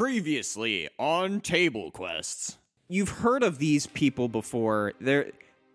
Previously on Table Quests. You've heard of these people before. They're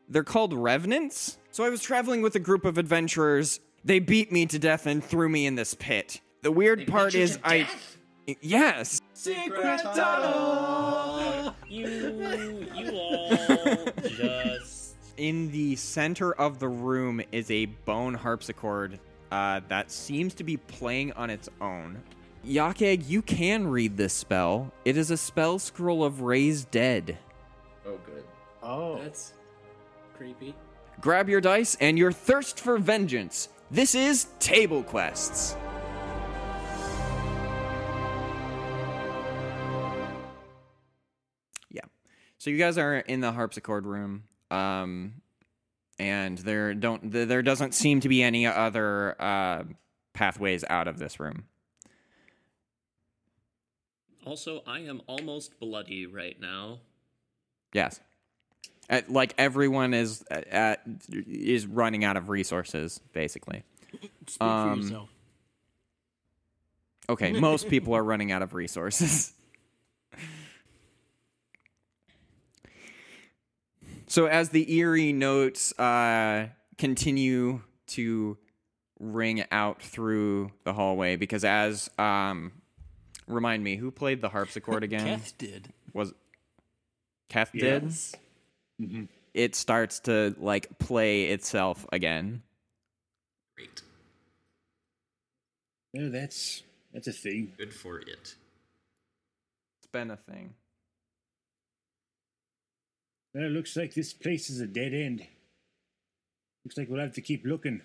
they're called revenants. So I was traveling with a group of adventurers. They beat me to death and threw me in this pit. The weird part is I death? Yes. Secret tunnel. You, you all just. In the center of the room is a bone harpsichord uh, that seems to be playing on its own. Yakeg, you can read this spell. It is a spell scroll of Raise Dead. Oh, good. Oh. That's creepy. Grab your dice and your thirst for vengeance. This is Table Quests. Yeah. So you guys are in the harpsichord room. Um and there don't there doesn't seem to be any other uh pathways out of this room. Also, I am almost bloody right now. Yes. Uh, like everyone is uh, uh, is running out of resources basically. Speak Um, for yourself. Okay, most people are running out of resources. so as the eerie notes uh, continue to ring out through the hallway, because as um, remind me, who played the harpsichord again? Keth did. Was Keth did? Yes. Mm-hmm. It starts to like play itself again. Great. Oh, that's that's a thing. Good for it. It's been a thing. Well, it looks like this place is a dead end. Looks like we'll have to keep looking.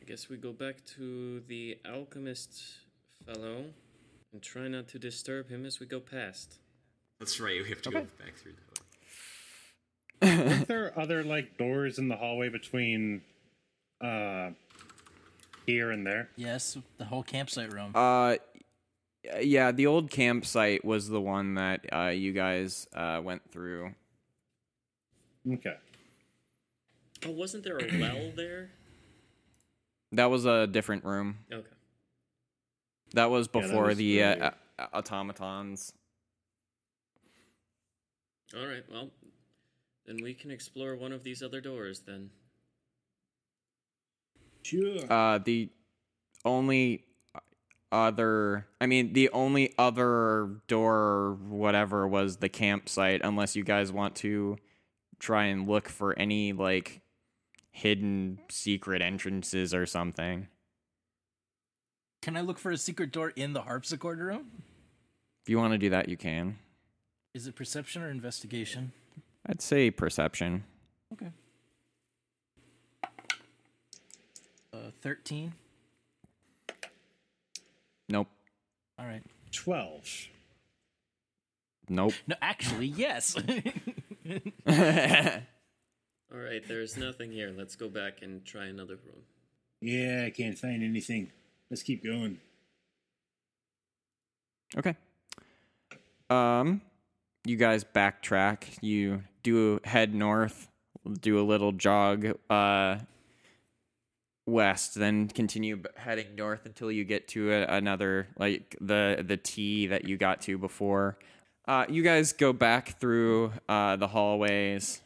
I guess we go back to the alchemist fellow and try not to disturb him as we go past. That's right. We have to go back through that way. Aren't there other like doors in the hallway between uh here and there? Yes, the whole campsite room. Uh, yeah, the old campsite was the one that uh, you guys uh, went through. Okay. Oh, wasn't there a well there? That was a different room. Okay. That was Yeah, that before was the uh, uh, automatons. All right. Well, then we can explore one of these other doors then. Sure. Uh, the only other, I mean, the only other door or whatever was the campsite, unless you guys want to try and look for any like hidden secret entrances or something. Can I look for a secret door in the harpsichord room? If you want to do that, you can. Is it perception or investigation? I'd say perception. Okay. Uh, 13. Nope. All right. Twelve. Nope. No, actually, yes. All right. There's nothing here. Let's go back and try another room. yeah, I can't find anything. Let's keep going. okay. Um, you guys backtrack. You do head north, do a little jog uh west, then continue heading north until you get to a, another like the the T that you got to before. Uh, you guys go back through uh, the hallways,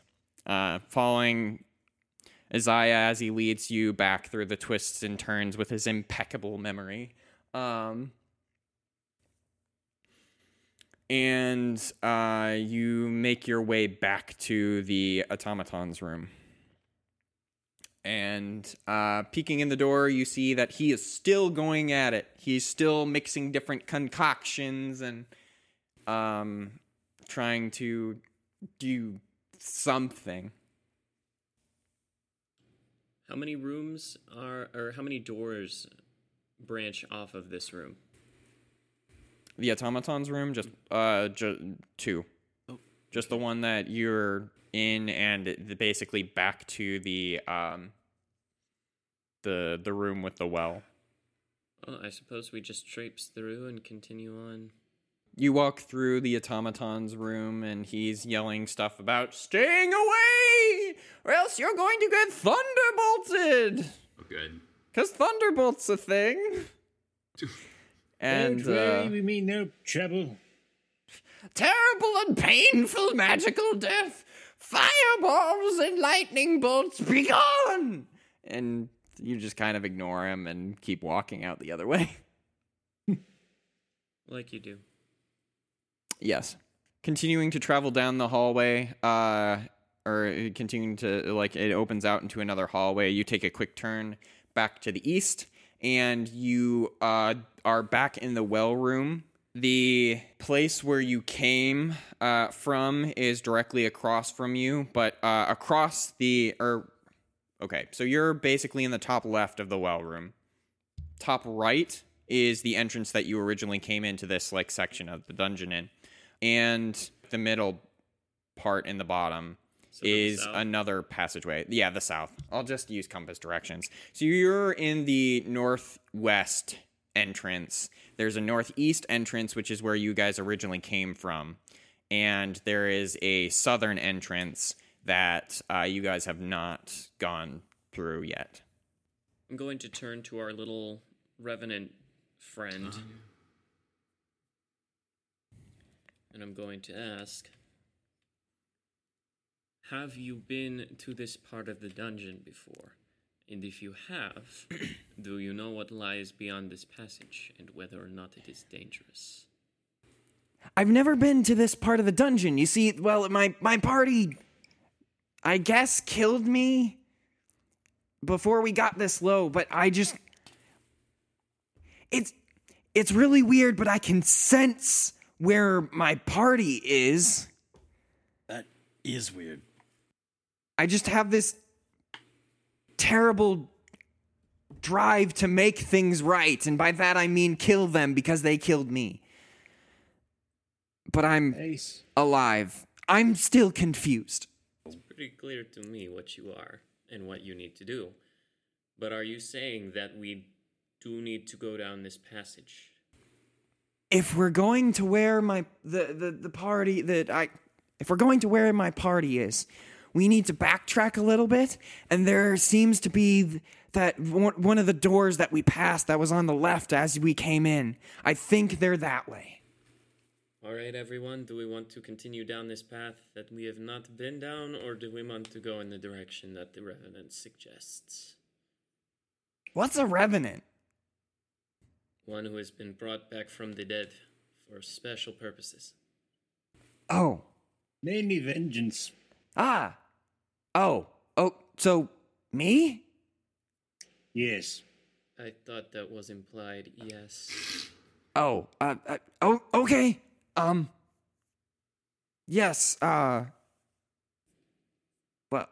uh, following Isaiah as he leads you back through the twists and turns with his impeccable memory. Um, and uh, you make your way back to the automaton's room. And uh, peeking in the door, you see that he is still going at it. He's still mixing different concoctions and um, trying to do something. How many rooms are, or how many doors branch off of this room? The automaton's room, just uh, ju- two, just the one that you're in, and basically back to the um, the the room with the well. Well, I suppose we just traipse through and continue on. You walk through the automaton's room, and he's yelling stuff about staying away, or else you're going to get thunderbolted. Oh, good. Cause thunderbolt's a thing. And Don't worry, uh, we mean no trouble. terrible and painful magical death, fireballs and lightning bolts, be gone! And you just kind of ignore him and keep walking out the other way. Like you do. Yes. Continuing to travel down the hallway, uh, or continuing to, like, it opens out into another hallway. You take a quick turn back to the east, and you uh, are back in the well room. The place where you came uh, from is directly across from you, but uh, across the, or, okay, so you're basically in the top left of the well room. Top right is the entrance that you originally came into this like section of the dungeon in and the middle part in the bottom So is another passageway. Yeah the south. I'll just use compass directions. So you're in the northwest entrance. There's a northeast entrance which is where you guys originally came from. And there is a southern entrance that uh, you guys have not gone through yet. I'm going to turn to our little revenant friend. And I'm going to ask Have you been to this part of the dungeon before? And if you have, do you know what lies beyond this passage and whether or not it is dangerous? I've never been to this part of the dungeon. You see, well, my my party I guess killed me before we got this low, but I just it's it's really weird, but I can sense where my party is. That is weird. I just have this terrible drive to make things right, and by that I mean kill them because they killed me. But I'm Nice. alive. I'm still confused. It's pretty clear to me what you are and what you need to do. But are you saying that we do need to go down this passage? If we're going to where my the, the, the party that I if we're going to where my party is, we need to backtrack a little bit and there seems to be that one one of the doors that we passed that was on the left as we came in. I think they're that way. All right, everyone, do we want to continue down this path that we have not been down, or do we want to go in the direction that the Revenant suggests? What's a revenant? One who has been brought back from the dead for special purposes. Oh. Mainly vengeance. Ah. Oh. Oh, so me? Yes. I thought that was implied, yes. Oh, uh, uh, oh, okay. Um, yes, uh, well,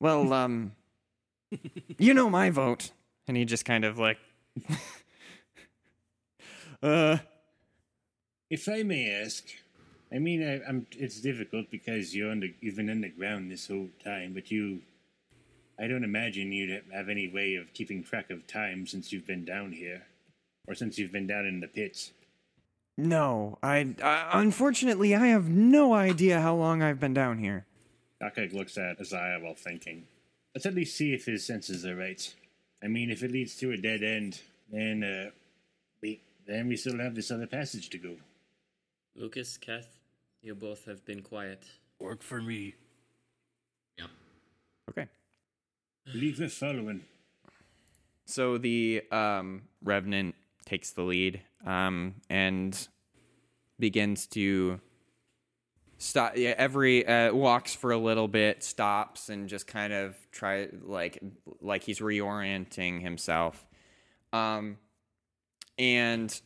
well, um, you know my vote. And he just kind of like, uh, If I may ask, I mean, I, I'm. It's difficult because you're under, you've been underground this whole time, but you, I don't imagine you'd have any way of keeping track of time since you've been down here, or since you've been down in the pits. no, I, I, unfortunately, I have no idea how long I've been down here. Akak looks at Isaiah while thinking. Let's at least see if his senses are right. I mean, if it leads to a dead end, then uh, we then we still have this other passage to go. Lucas, Kath, you both have been quiet. Work for me. Yep. Okay. Leave we're following. So the um, revenant takes the lead um, and begins to stop. Yeah, every uh, walks for a little bit, stops, and just kind of try like like he's reorienting himself, um, and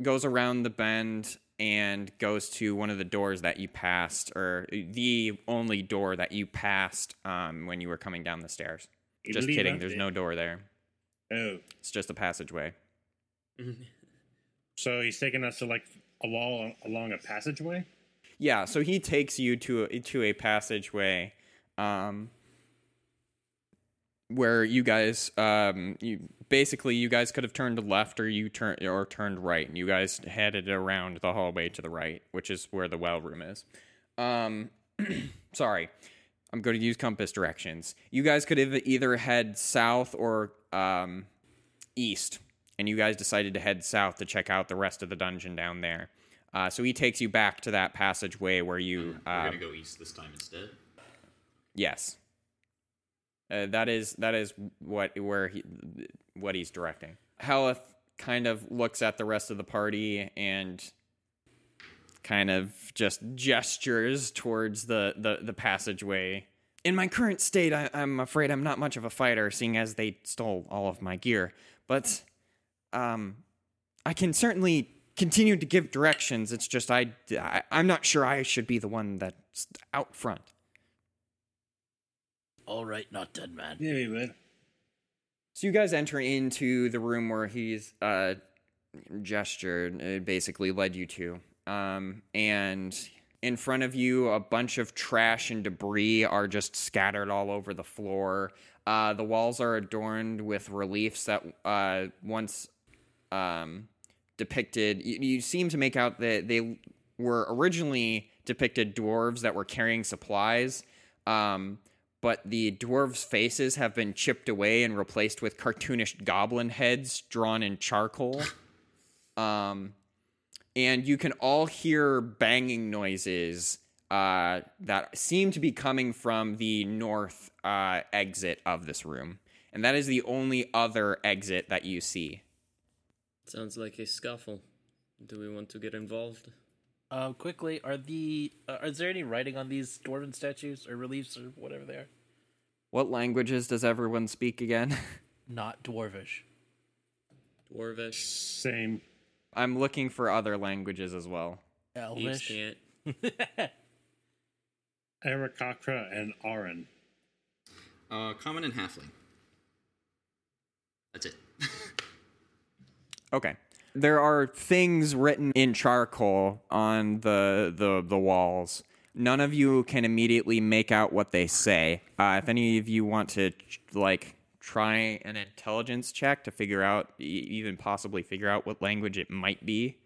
goes around the bend and goes to one of the doors that you passed, or the only door that you passed um, when you were coming down the stairs. Just kidding. There's there? no door there. Oh, It's just a passageway. So he's taking us to like a wall along a passageway. Yeah, so he takes you to a, to a passageway, um, where you guys, um, you basically you guys could have turned left or you turn or turned right, and you guys headed around the hallway to the right, which is where the well room is. Um, sorry, I'm going to use compass directions. You guys could have either head south or um, east, and you guys decided to head south to check out the rest of the dungeon down there. Uh, so he takes you back to that passageway where you. We're Uh, gonna go east this time instead. yes. Uh, that is that is what where he what he's directing. Haleth kind of looks at the rest of the party and kind of just gestures towards the the, the passageway. In my current state, I, I'm afraid I'm not much of a fighter, seeing as they stole all of my gear. But um, I can certainly continue to give directions. It's just I, I I'm not sure I should be the one that's out front. All right, not dead man. Yeah, we will. So you guys enter into the room where he's uh, gestured, uh, basically led you to. Um, and in front of you, a bunch of trash and debris are just scattered all over the floor. Uh, the walls are adorned with reliefs that uh, once um, depicted. You, you seem to make out that they were originally depicted dwarves that were carrying supplies. Um, but the dwarves' faces have been chipped away and replaced with cartoonish goblin heads drawn in charcoal. Um, and you can all hear banging noises uh, that seem to be coming from the north uh, exit of this room. And that is the only other exit that you see. Sounds like a scuffle. Do we want to get involved? Uh, quickly, are the uh, is there any writing on these dwarven statues or reliefs or whatever they are? What languages does everyone speak again? Not dwarvish. Dwarvish. Same. I'm looking for other languages as well. Thieves Elvish. can't. Aarakocra and Auran. Uh, common and halfling. That's it. Okay. There are things written in charcoal on the the the walls. None of you can immediately make out what they say. Uh, if any of you want to like try an intelligence check to figure out, e- even possibly figure out what language it might be,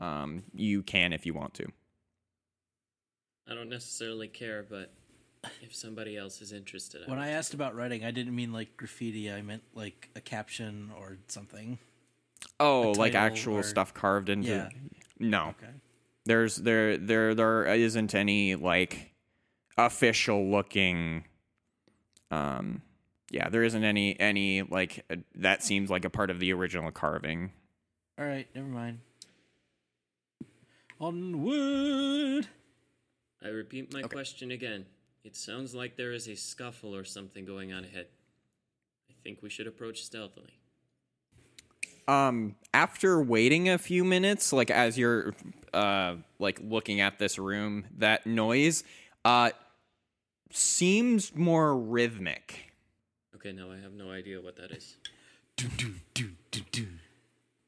um, you can if you want to. I don't necessarily care, but if somebody else is interested, I When I asked about writing, I didn't mean like graffiti. I meant like a caption or something. Oh, like actual or- stuff carved into. Yeah. No. Okay. There's there there there isn't any like official looking um yeah, there isn't any any like uh, that seems like a part of the original carving. All right, never mind. Onward. I repeat my question again. It sounds like there is a scuffle or something going on ahead. I think we should approach stealthily. Um after waiting a few minutes like as you're uh like looking at this room, that noise uh seems more rhythmic. Okay, now I have no idea what that is. Do do do do do.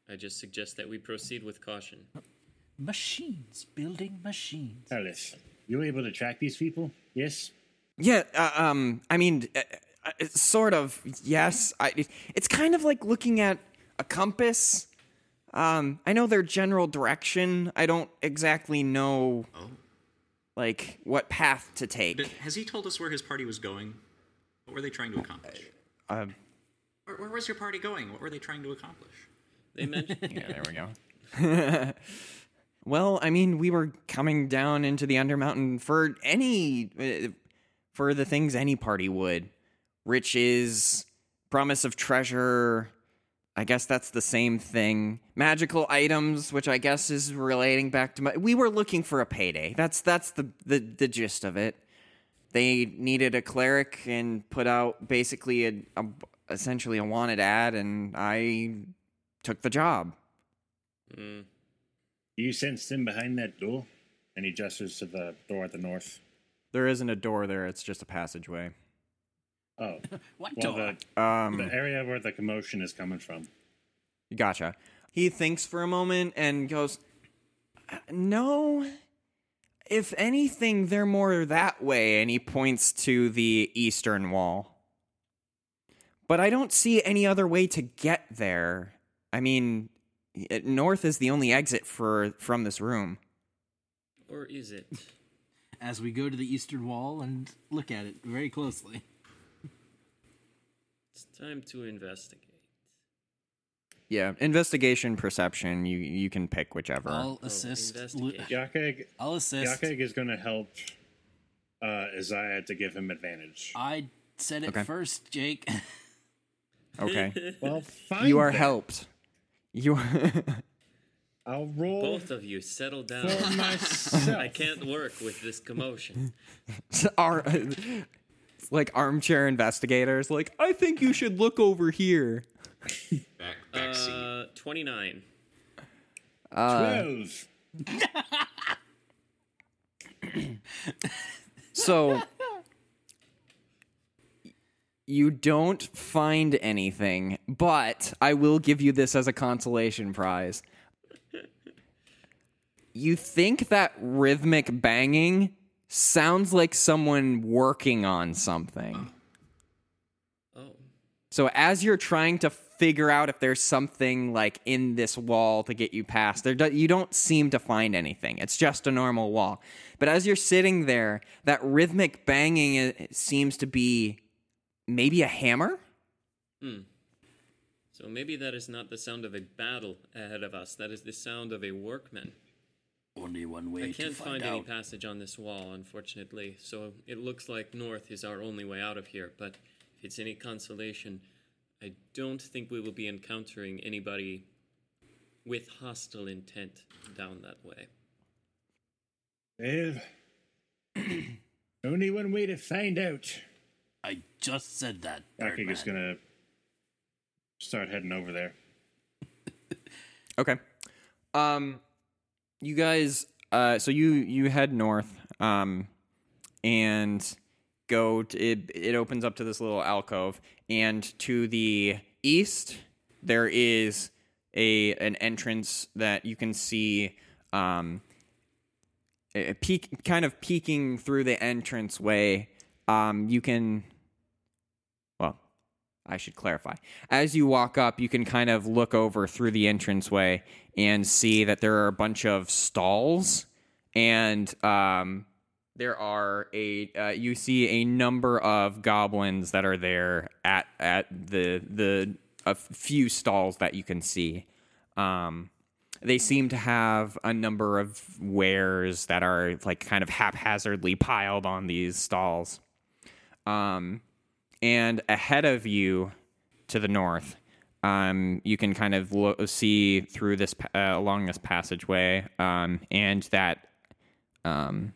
I just suggest that we proceed with caution. Machines building machines. Alice, you were able to track these people? Yes. Yeah, uh, um, I mean, uh, uh, sort of yes. I, it's kind of like looking at a compass. Um, I know their general direction. I don't exactly know oh. like what path to take. But has he told us where his party was going? What were they trying to accomplish? Uh, Where, where was your party going? What were they trying to accomplish? They mentioned yeah, there we go. well, I mean, we were coming down into the Undermountain for any uh, for the things any party would. Riches, promise of treasure. I guess that's the same thing. Magical items, which I guess is relating back to my. We were looking for a payday. That's that's the the, the gist of it. They needed a cleric and put out basically a, a essentially a wanted ad, and I took the job. Mm, You sensed him behind that door? And he gestures to the door at the north. There isn't a door there. It's just a passageway. Oh, What well, door? the, Um, the area where the commotion is coming from. gotcha. He thinks for a moment and goes, "Uh, "No. If anything, they're more that way." And he points to the eastern wall. But I don't see any other way to get there. I mean, north is the only exit for from this room. or is it? As we go to the eastern wall and look at it very closely. It's time to investigate. Yeah, investigation, perception. You you can pick whichever. I'll assist. Lu- Yakeg, I'll assist. Yakeg is going to help uh, Isaiah to give him advantage. I said it Okay. first, Jake. Okay, Well, fine. you are then. helped. You. I'll roll Both of you settle down. for myself. I can't work with this commotion. Ar- like armchair investigators. Like I think you should look over here. Back, back seat. Uh, 29. Twelve. So you don't find anything, but I will give you this as a consolation prize. You think that rhythmic banging sounds like someone working on something. Oh. So as you're trying to figure out if there's something like in this wall to get you past, there do, you don't seem to find anything. It's just a normal wall. But as you're sitting there, that rhythmic banging seems to be maybe a hammer. Hmm. So maybe that is not the sound of a battle ahead of us. That is the sound of a workman. Only one way I can't find any passage on this wall, unfortunately. So it looks like north is our only way out of here. But if it's any consolation, I don't think we will be encountering anybody with hostile intent down that way. Well, only one way to find out. I just said that. Yakeg is Birdman. going to start heading over there. Okay. Um, you guys. Uh, so you you head north. Um, and go. To, it it opens up to this little alcove, and to the east there is a an entrance that you can see. Um, peek, kind of peeking through the entranceway. Um, you can. Well, I should clarify. As you walk up, you can kind of look over through the entranceway and see that there are a bunch of stalls, and um, there are a uh, you see a number of goblins that are there at at the the a few stalls that you can see. Um, they seem to have a number of wares that are like kind of haphazardly piled on these stalls. Um, and ahead of you to the north, um, you can kind of lo- see through this uh, along this passageway, um, and that um,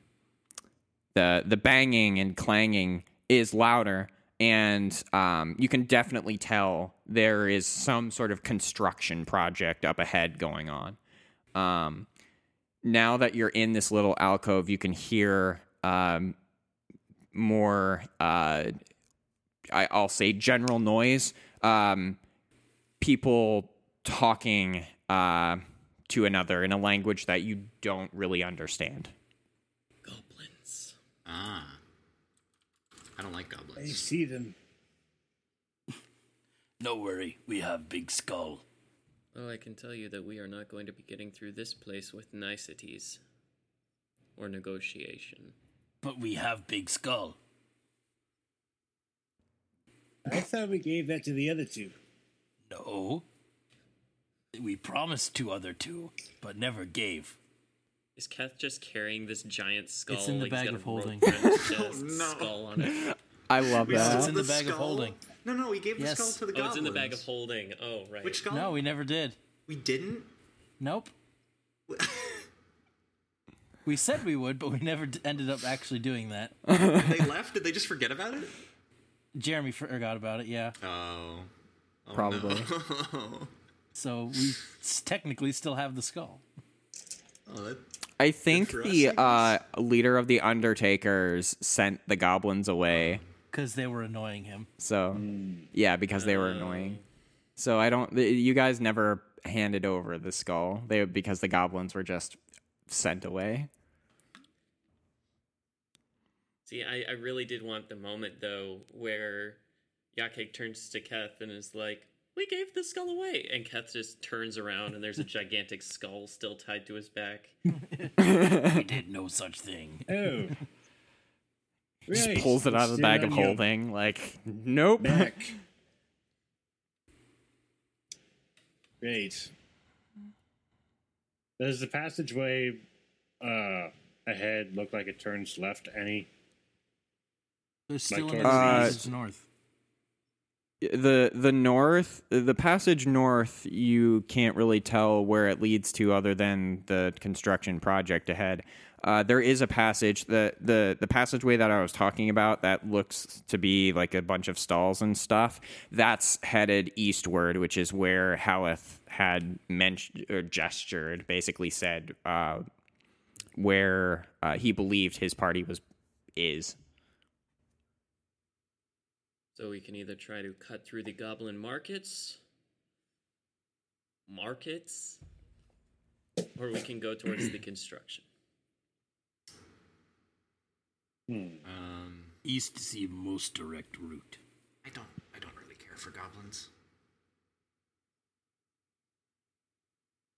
the the banging and clanging is louder, and um, you can definitely tell there is some sort of construction project up ahead going on. Um, now that you're in this little alcove, you can hear um, more. Uh, I, I'll say general noise. People talking uh, to another in a language that you don't really understand. Goblins. Ah. I don't like goblins. I see them. No worry, we have Big Skull. Well, I can tell you that we are not going to be getting through this place with niceties or negotiation. But we have Big Skull. I thought we gave that to the other two. No. We promised two other two, but never gave. Is Keth just carrying this giant skull? It's in the like bag of holding. around his oh, skull on it. I love We that. It's in the bag of holding. No, no, we gave the skull to the Oh, goblins. it's in the bag of holding. Oh, right. Which skull? No, we never did. We didn't? Nope. we said we would, but we never d- ended up actually doing that. they left? Did they just forget about it? Jeremy forgot about it, yeah. Oh. Oh, Probably. no. So we technically still have the skull. oh, that, I think the uh, leader of the Undertakers sent the goblins away. Because they were annoying him. So, yeah, because they were annoying. So I don't. th- You guys never handed over the skull. They because the goblins were just sent away. See, I, I really did want the moment though where Yakeg turns to Keth and is like, "We gave the skull away," and Keth just turns around and there's a gigantic skull still tied to his back. we did no such thing. Oh. Just Right, pulls it out of the bag of on your holding. Like, nope. Back. Great. Does the passageway uh, ahead look like it turns left any? There's still Like another towards- passage north. The the north the passage north you can't really tell where it leads to other than the construction project ahead. Uh, there is a passage the, the the passageway that i was talking about that looks to be like a bunch of stalls and stuff that's headed eastward which is where Haleth had mentioned or gestured basically said uh, where uh, he believed his party was is So we can either try to cut through the goblin markets, markets, or we can go towards the construction. Hmm. Um, East is the most direct route. I don't. I don't really care for goblins.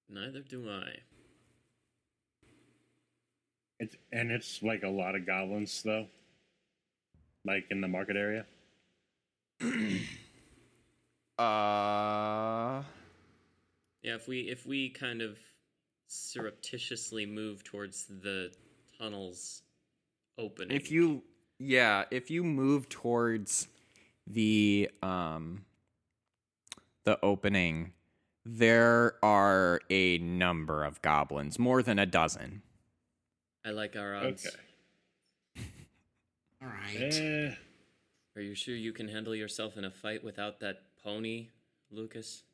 Neither do I. It's and it's like a lot of goblins though. Like in the market area. uh Yeah, if we if we kind of surreptitiously move towards the tunnels opening, if you yeah if you move towards the um the opening there are a number of goblins more than a dozen I like our odds. Okay. All right. Eh, Are you sure you can handle yourself in a fight without that pony, Lucas?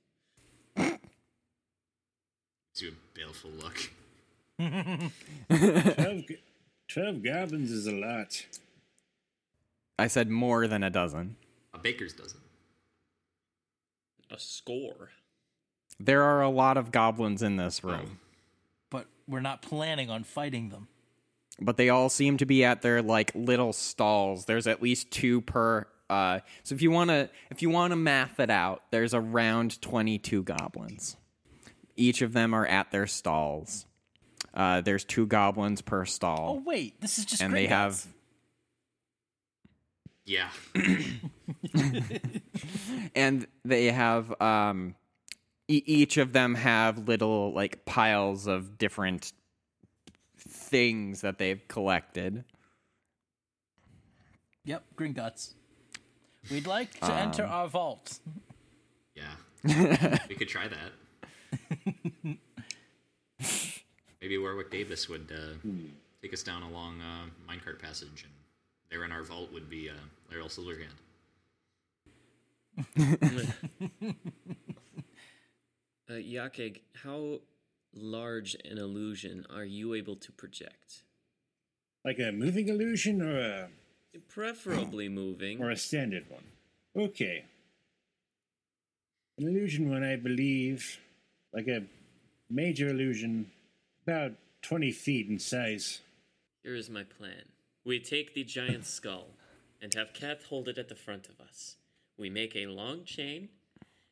Gives you a baleful look. 12, g- 12 goblins is a lot. i said more than a dozen A baker's dozen. A score. there are a lot of goblins in this room oh. But we're not planning on fighting them. But they all seem to be at their like little stalls there's at least two per uh so if you want to if you want to math it out there's around 22 goblins each of them are at their stalls uh there's two goblins per stall. Oh wait, this is just and they Gringotts. have Yeah. and they have um e- each of them have little like piles of different things that they've collected Yep, green guts. We'd like to enter Um, our vault. Yeah. we could try that. Maybe Warwick Davis would uh, take us down along uh, minecart passage, and there in our vault would be uh, Laeral Silverhand. Uh, Yakeg, how large an illusion are you able to project? Like a moving illusion or a Preferably moving. or a standard one. Okay. An illusion one, I believe, like a major illusion, about 20 feet in size. Here is my plan. We take the giant skull and have Kath hold it at the front of us. We make a long chain,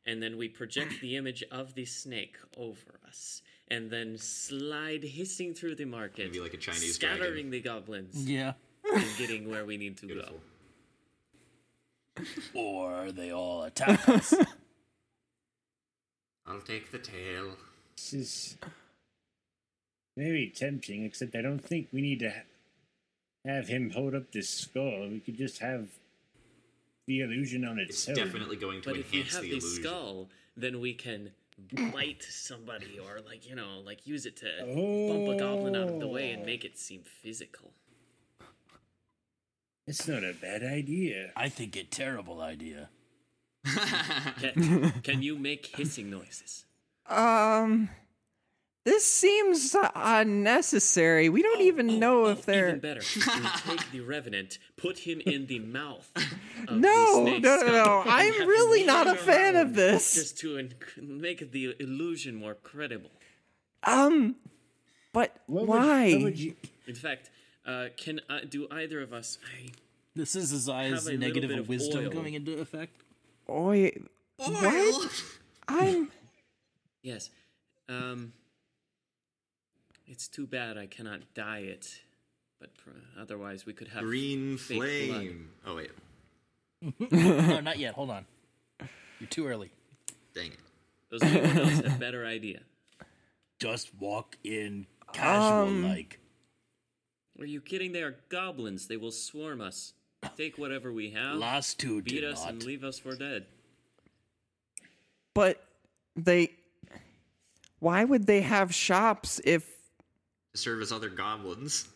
and then we project the image of the snake over us, and then slide hissing through the market, Maybe like a Chinese scattering dragon. the goblins Yeah. and getting where we need to Beautiful. go. Or they all attack us. I'll take the tail. This is very tempting, except I don't think we need to ha- have him hold up this skull. We could just have the illusion on its, It's own. definitely going to But if we enhance have the the, illusion. skull, then we can bite somebody or like you know, like use it to bump a goblin out of the way and Oh. make it seem physical. It's not a bad idea. I think a terrible idea. Can, can you make hissing noises? Um, this seems uh, unnecessary. We don't even know if they're. Oh, Even better, take the revenant, put him in the mouth. Of No, the snake no, no, no. I'm really not a fan of this. Just to en- make the illusion more credible. Um, but What why? what would you- In fact, uh, can I, do either of us? I, This is his eyes negative of of wisdom oil. going into effect. Oi, what? I'm. yes. Um, it's too bad I cannot dye it, but pr- otherwise we could have Green fake blood. flame. Oh wait, no, not yet. Hold on. You're too early. dang it. Does anyone else have a better idea? Just walk in casual Um, like. Are you kidding? They are goblins. They will swarm us. Take whatever we have, Last two beat did us, not. and leave us for dead. But they. Why would they have shops if. To serve as other goblins.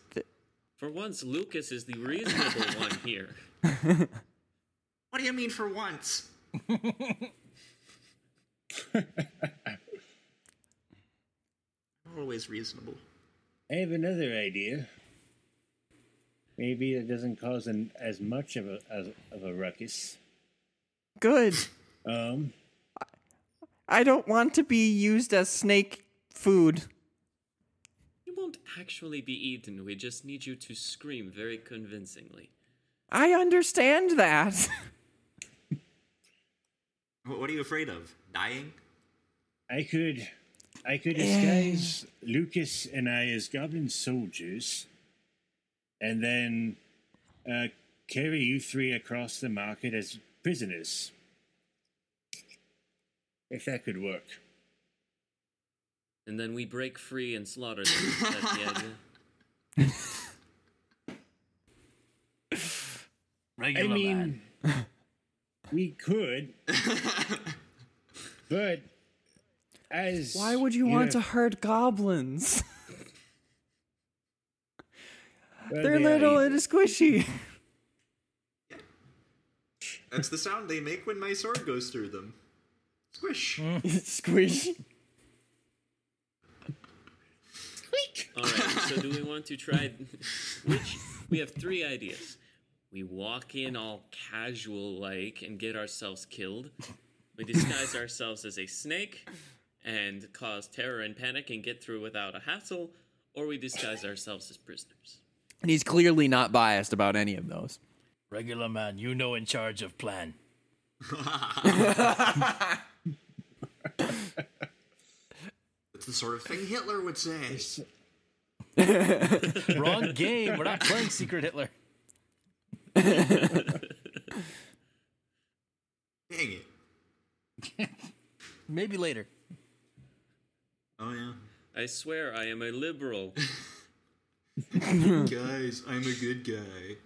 For once, Lucas is the reasonable one here. What do you mean for once? Always reasonable. I have another idea. Maybe it doesn't cause an, as much of a as, of a ruckus. Good. Um, I don't want to be used as snake food. You won't actually be eaten. We just need you to scream very convincingly. I understand that. What what are you afraid of? Dying? I could, I could disguise Lucas and I as goblin soldiers, and then uh, carry you three across the market as prisoners. If that could work. And then we break free and slaughter them. That's the idea. I Regular man. mean, we could, but as Why would you want know, to hurt goblins? well, They're they little and squishy. That's the sound they make when my sword goes through them. Squish. Squish. All right. So do we want to try? Which we have three ideas. We walk in all casual like and get ourselves killed. We disguise ourselves as a snake and cause terror and panic and get through without a hassle, or we disguise ourselves as prisoners. And he's clearly not biased about any of those. Regular man, you know in charge of plan. It's the sort of thing Hitler would say. Wrong game. We're not playing Secret Hitler. Dang it. Maybe later. Oh yeah. I swear I am a liberal. Guys, I'm a good guy.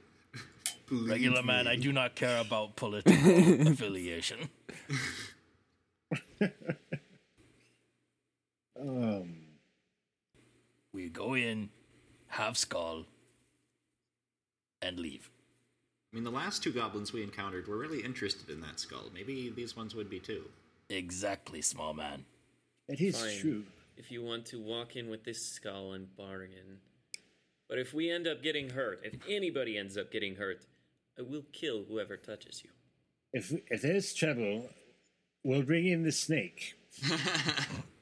Believe Regular man. I do not care about political affiliation. Um, We go in, have skull, and leave. I mean, the last two goblins we encountered were really interested in that skull. Maybe these ones would be too. Exactly, small man. that is Fine. true. If you want to walk in with this skull and bargain. But if we end up getting hurt, if anybody ends up getting hurt, I will kill whoever touches you. If if there's trouble, we'll bring in the snake.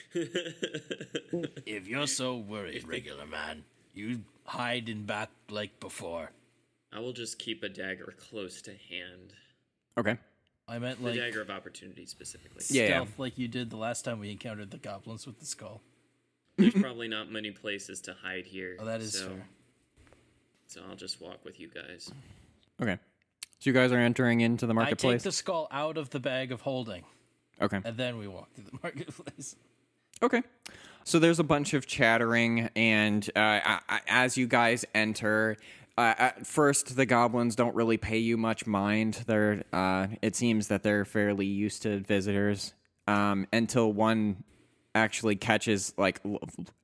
If you're so worried, regular man, you hide in back like before. I will just keep a dagger close to hand. Okay. I meant like The like dagger of opportunity specifically. Yeah. stealth, like you did the last time we encountered the goblins with the skull. There's probably not many places to hide here. Oh, that is so, fair. So I'll just walk with you guys. Okay. So you guys are entering into the marketplace. I take the skull out of the bag of holding, Okay. and then we walk through the marketplace. Okay. So there's a bunch of chattering, and uh, as you guys enter, uh, at first the goblins don't really pay you much mind. They're, uh, it seems that they're fairly used to visitors um, until one actually catches, like,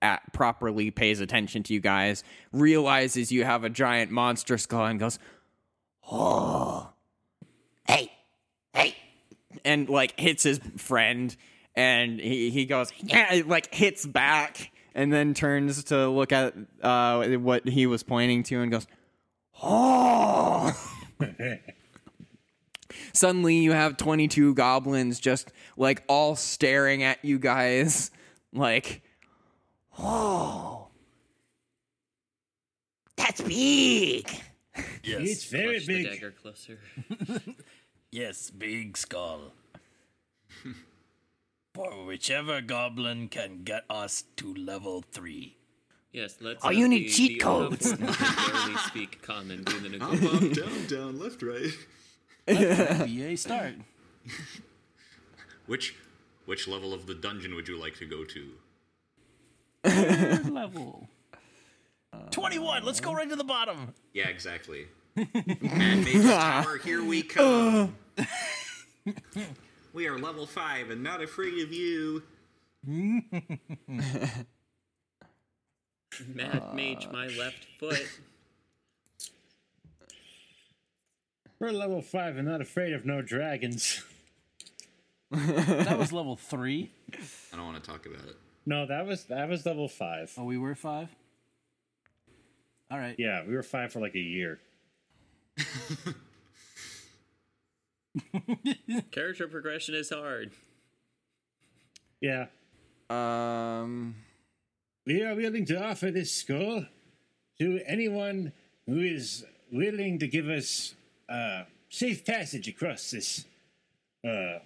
at, properly pays attention to you guys, realizes you have a giant monster skull, and goes, "Oh, hey, hey," and like hits his friend and he, he goes yeah it, like hits back and then turns to look at uh, what he was pointing to and goes oh suddenly you have 22 goblins just like all staring at you guys like oh that's big Yes. It's very Clutch the big. dagger closer. Yes, big skull. For whichever goblin can get us to level three. Yes, let's. Oh, you need the- cheat the codes. one who barely speak common do the Up, negotiation. up, down, down, left, right. Be a start. Which Which level of the dungeon would you like to go to? Third level. 21. Let's go right to the bottom. Yeah, exactly. Mad Mage's Tower, here we come. we are level five and not afraid of you. Mad mage, my left foot. We're level five and not afraid of no dragons. That was level 3. I don't want to talk about it. No, that was that was level five. Oh, we were 5? All right. Yeah, we were five for like a year. Character progression is hard. Yeah, Um, we are willing to offer this skull to anyone who is willing to give us uh, safe passage across this, uh,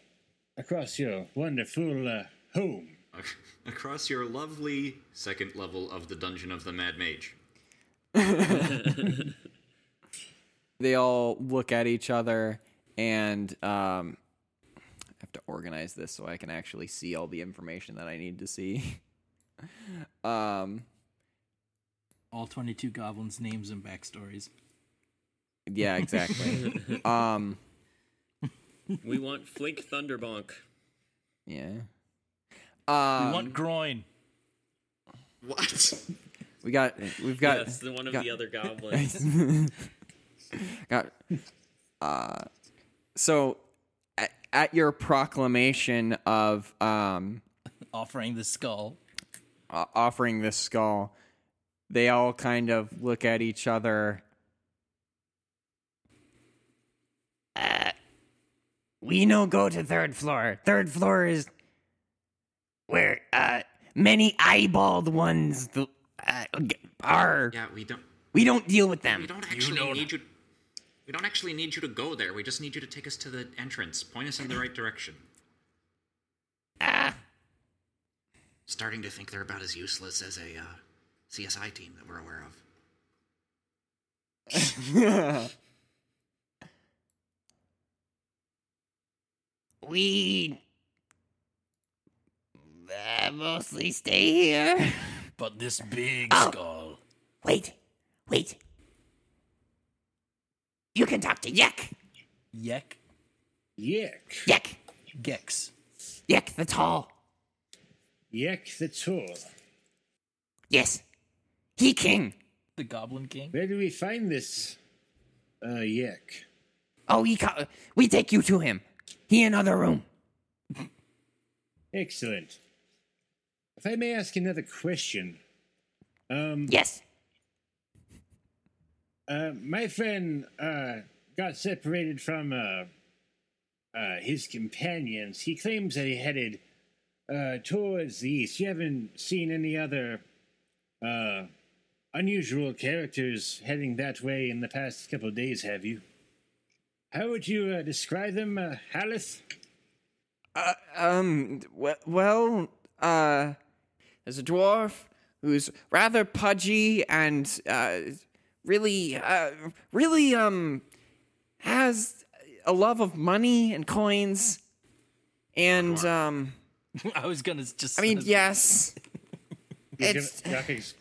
across your wonderful uh, home. Across your lovely second level of the Dungeon of the Mad Mage. they all look at each other and um, I have to organize this so I can actually see all the information that I need to see. um, All 22 goblins' names and backstories. yeah, exactly. um, We want Flink Thunderbonk. yeah. We Um, want groin. What? we got we've got Yes, the one of got- the other goblins. got uh so at, at your proclamation of um Offering the skull. uh, offering this skull they all kind of look at each other We no go to third floor. Third floor is where uh many eyeballed ones th- uh, are. Yeah, we don't. We don't deal with them. We don't actually need you. We don't actually need you to go there. We just need you to take us to the entrance. Point us in the right direction. Ah, Starting to think they're about as useless as a uh, CSI team that we're aware of. we uh, mostly stay here. But this big Oh. skull. Wait, wait. You can talk to Yek. Yek. Yek, Yek. Gex. Yek the tall. Yek the tall. Yes. He king. The Goblin King. Where do we find this? Uh, Yek. Oh, he ca- we take you to him. He in another room. Excellent. If I may ask another question, um, Yes. Uh, my friend uh, got separated from uh, uh, his companions. He claims that he headed towards the east. You haven't seen any other unusual characters heading that way in the past couple of days, have you? How would you describe them, uh, Halith? Um. Well, uh, there's a dwarf who's rather pudgy and uh, really, uh, really um, has a love of money and coins, and um. I was gonna just. I mean, yes. It's gonna- Yaki's-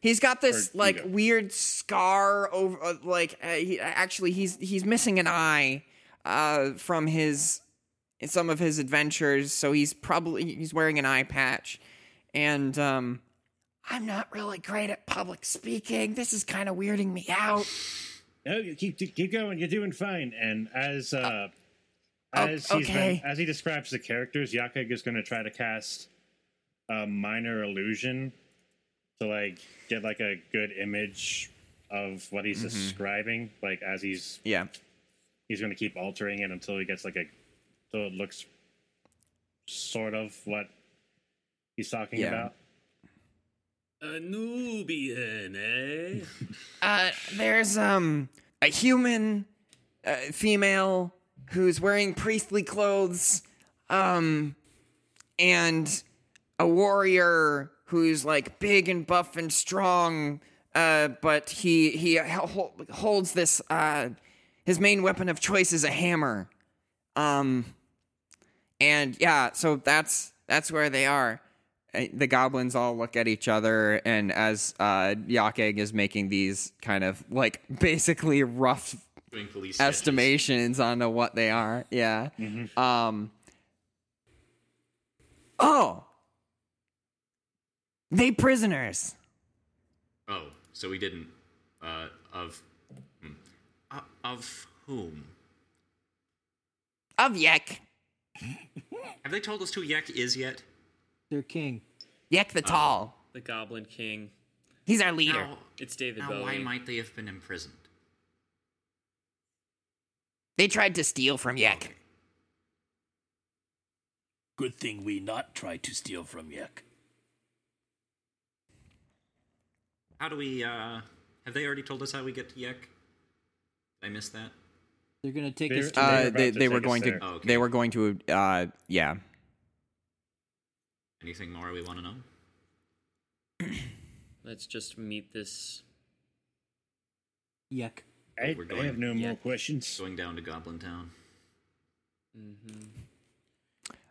he's got this Or like Ego. weird scar over uh, like uh, he, actually he's he's missing an eye uh from his some of his adventures so he's probably he's wearing an eye patch and um I'm not really great at public speaking. This is kind of weirding me out. No, you keep keep going. You're doing fine. And as uh, Oh, as he's okay. been, as he describes the characters, Yakeg is going to try to cast a minor illusion to like get like a good image of what he's describing. Like as he's yeah he's going to keep altering it until he gets like a so it looks sort of what he's talking Yeah. about. A Nubian, eh? uh there's um a human uh, female who's wearing priestly clothes um and a warrior who's like big and buff and strong uh but he he holds this uh his main weapon of choice is a hammer um and yeah, so that's that's where they are. Uh, The goblins all look at each other, and as uh, Yakeg is making these kind of like basically rough Doing police sketches. estimations onto what they are. Yeah. Um. Oh, they prisoners. Oh, so we didn't. Uh, of. hmm. Uh, of whom? Of Yek. Have they told us who Yek is yet? Their king. Yek the Tall. The Goblin King. He's our leader. Now, It's David now Bowie. why might they have been imprisoned? They tried to steal from Yek. Good thing we not try to steal from Yek. How do we, uh. Have they already told us how we get to Yek? Did I miss that? They're gonna take They're- us to. They were Uh, about they they were going to. Oh, okay. they were going to uh yeah. Anything more we want to know? Let's just meet this. Yuck. I, We're I have no yeah. more questions. Going down to Goblin Town. Mm-hmm.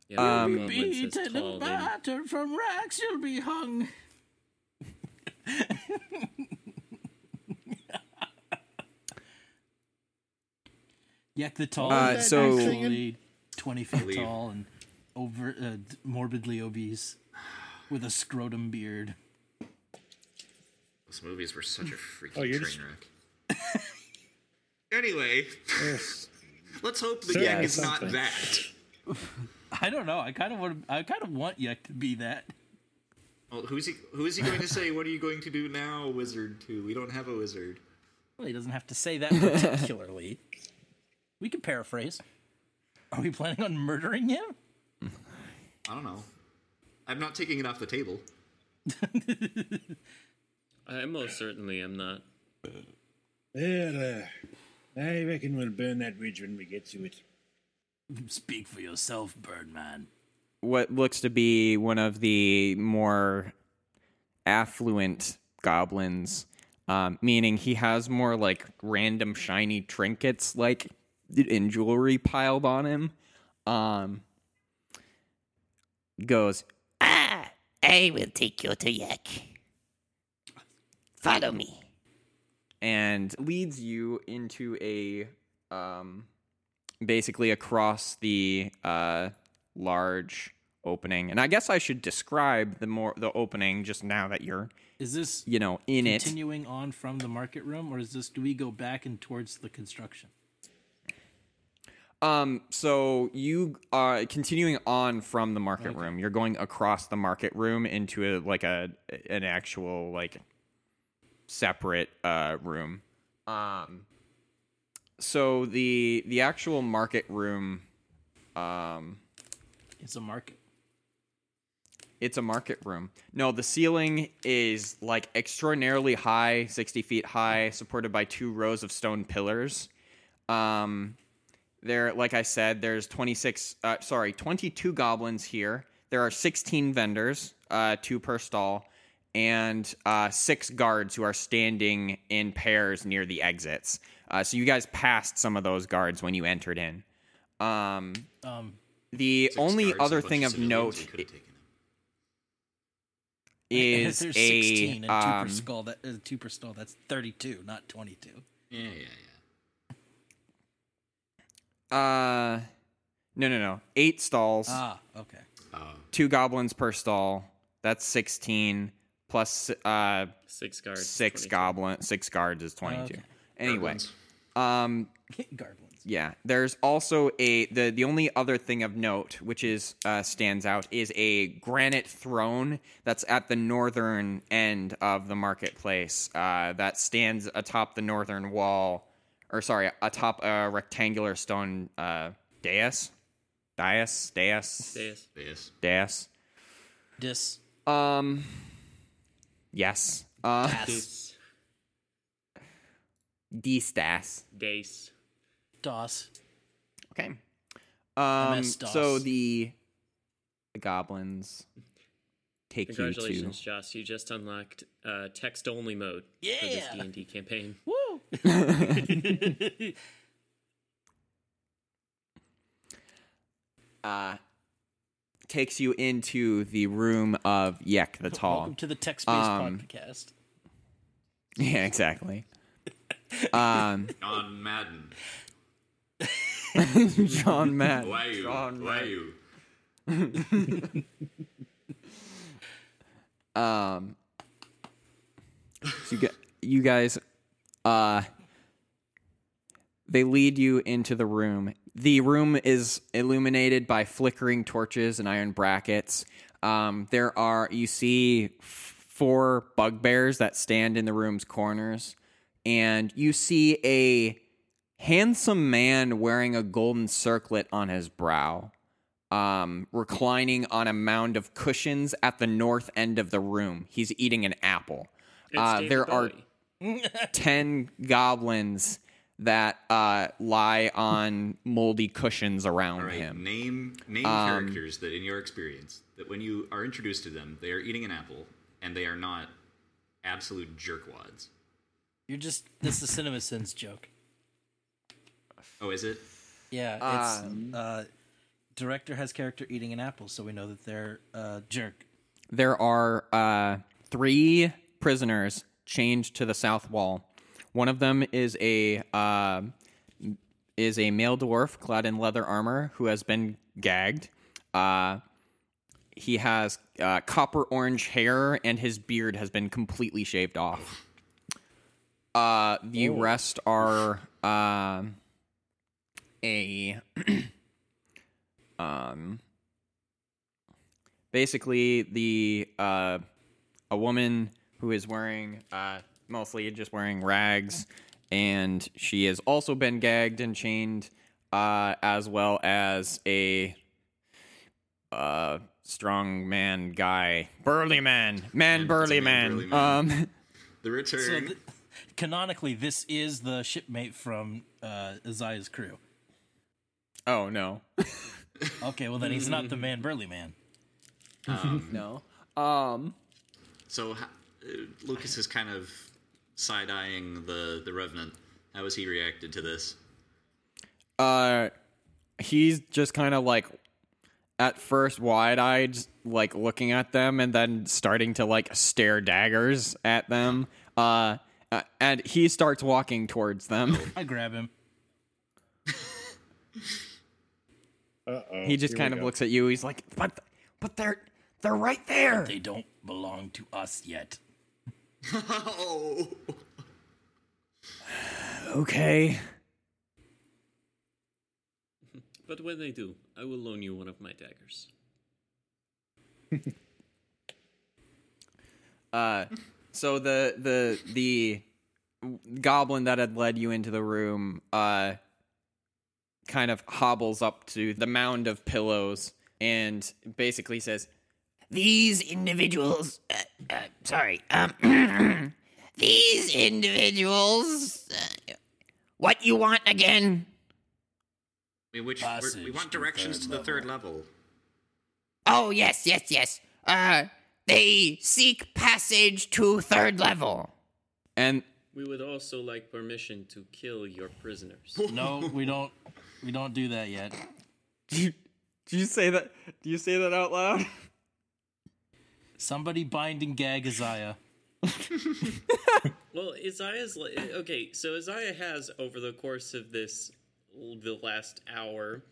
Yeah, Um, the Goblin says Beaten and battered from racks, you'll be hung. Yuck the tall. Uh, is so- actually twenty feet tall and over uh, morbidly obese, with a scrotum beard. Those movies were such a freaking Oh, train just- wreck. anyway, let's hope the Sir, Yek is not that. I don't know. I kind of want. I kind of want Yak to be that. Well, who's he? Who is he going to say? What are you going to do now, wizard? To we don't have a wizard. Well, he doesn't have to say that particularly. we can paraphrase. Are we planning on murdering him? I don't know. I'm not taking it off the table. I most certainly am not. Well, uh, I reckon we'll burn that bridge when we get to it. Speak for yourself, Birdman. what looks to be one of the more affluent goblins, um, meaning he has more like random shiny trinkets like in jewelry piled on him. Um, goes, Ah, I will take you to Yak. Follow me. and leads you into a um basically across the uh large opening and i guess i should describe the more the opening just now that you're Is this you know in it continuing on from the market room, or is this? Do we go back and towards the construction? Um so you are continuing on from the market room you're going across the market room into a like a an actual like separate uh room um so the the actual market room um It's a market. It's a market room. No, the ceiling is like extraordinarily high, 60 feet high, supported by two rows of stone pillars. Um, there, like I said, there's 26, uh, sorry, 22 goblins here. There are 16 vendors, uh, two per stall, and uh, six guards who are standing in pairs near the exits. Uh, so you guys passed some of those guards when you entered in. Um, Um, the only guards and a other thing of note we could've taken him. is there's a sixteen and two um, per skull. That uh, two per stall. That's thirty-two, not twenty-two. Yeah, yeah, yeah. Uh no no no eight stalls Ah, okay. Uh, two goblins per stall that's 16 plus uh Six guards. six 22. goblin six guards is 22 Okay. anyway Goblins. um Garblins. yeah there's also a the the only other thing of note which is uh stands out is a granite throne that's at the northern end of the marketplace uh that stands atop the northern wall or sorry atop a rectangular stone uh dais dais dais Dais. Yes. dais Dis. um yes uh Dis. d-stas Dace. DOS. Okay. Um. MS-DOS. So the, the goblins take you Congratulations, to. Joss. You just unlocked uh, text-only mode for this D&D campaign. Woo! Uh, takes you into the room of Yek the Tall. Welcome to the text based Um, podcast. Yeah, exactly. Um, John Madden. John Madden. Why you? John Why Matt. you? Um, so you get you guys. Uh, they lead you into the room. The room is illuminated by flickering torches and iron brackets. Um, there are you see f- four bugbears that stand in the room's corners, and you see a handsome man wearing a golden circlet on his brow um, reclining on a mound of cushions at the north end of the room. He's eating an apple. Uh, there are Bowie. 10 goblins that uh, lie on moldy cushions around All right. him. Name name Um, characters that, in your experience, that when you are introduced to them, they are eating an apple and they are not absolute jerkwads. You're just this is CinemaSins joke. Oh, is it? Yeah, it's uh, director has character eating an apple, so we know that they're uh, jerk. There are uh, three prisoners chained to the south wall. One of them is a uh, is a male dwarf clad in leather armor who has been gagged. Uh, he has uh, copper orange hair, and his beard has been completely shaved off. Uh, the rest are um a um basically the uh a woman who is wearing uh mostly just wearing rags and she has also been gagged and chained uh as well as a uh strong man guy burly man man burly man, man, burly man. um The return. So th- canonically, this is the shipmate from uh, Isaiah's crew. oh no Okay, well then he's not the man burly man. no um so ha- Lucas is kind of side eyeing the the revenant. How has he reacted to this? uh he's just kind of like at first wide-eyed like looking at them and then starting to like stare daggers at them uh uh, and he starts walking towards them I grab him. Uh-oh. he just kind of go. looks at you he's like but but they're they're right there They don't belong to us yet. Oh, okay But when they do, I will loan you one of my daggers. Uh, so the the the goblin that had led you into the room uh kind of hobbles up to the mound of pillows and basically says These individuals. Uh, uh, sorry. Um, these individuals. Uh, what you want again? I mean, which we're- we want to directions third to the third level. Oh, yes, yes, yes. Uh, they seek passage to third level. and We would also like permission to kill your prisoners. No, we don't. We don't do that yet. do you, do you say that do you say that out loud Somebody bind and gag Isaiah. Well, Isaiah's li- okay. So Isaiah has, over the course of this, the last hour,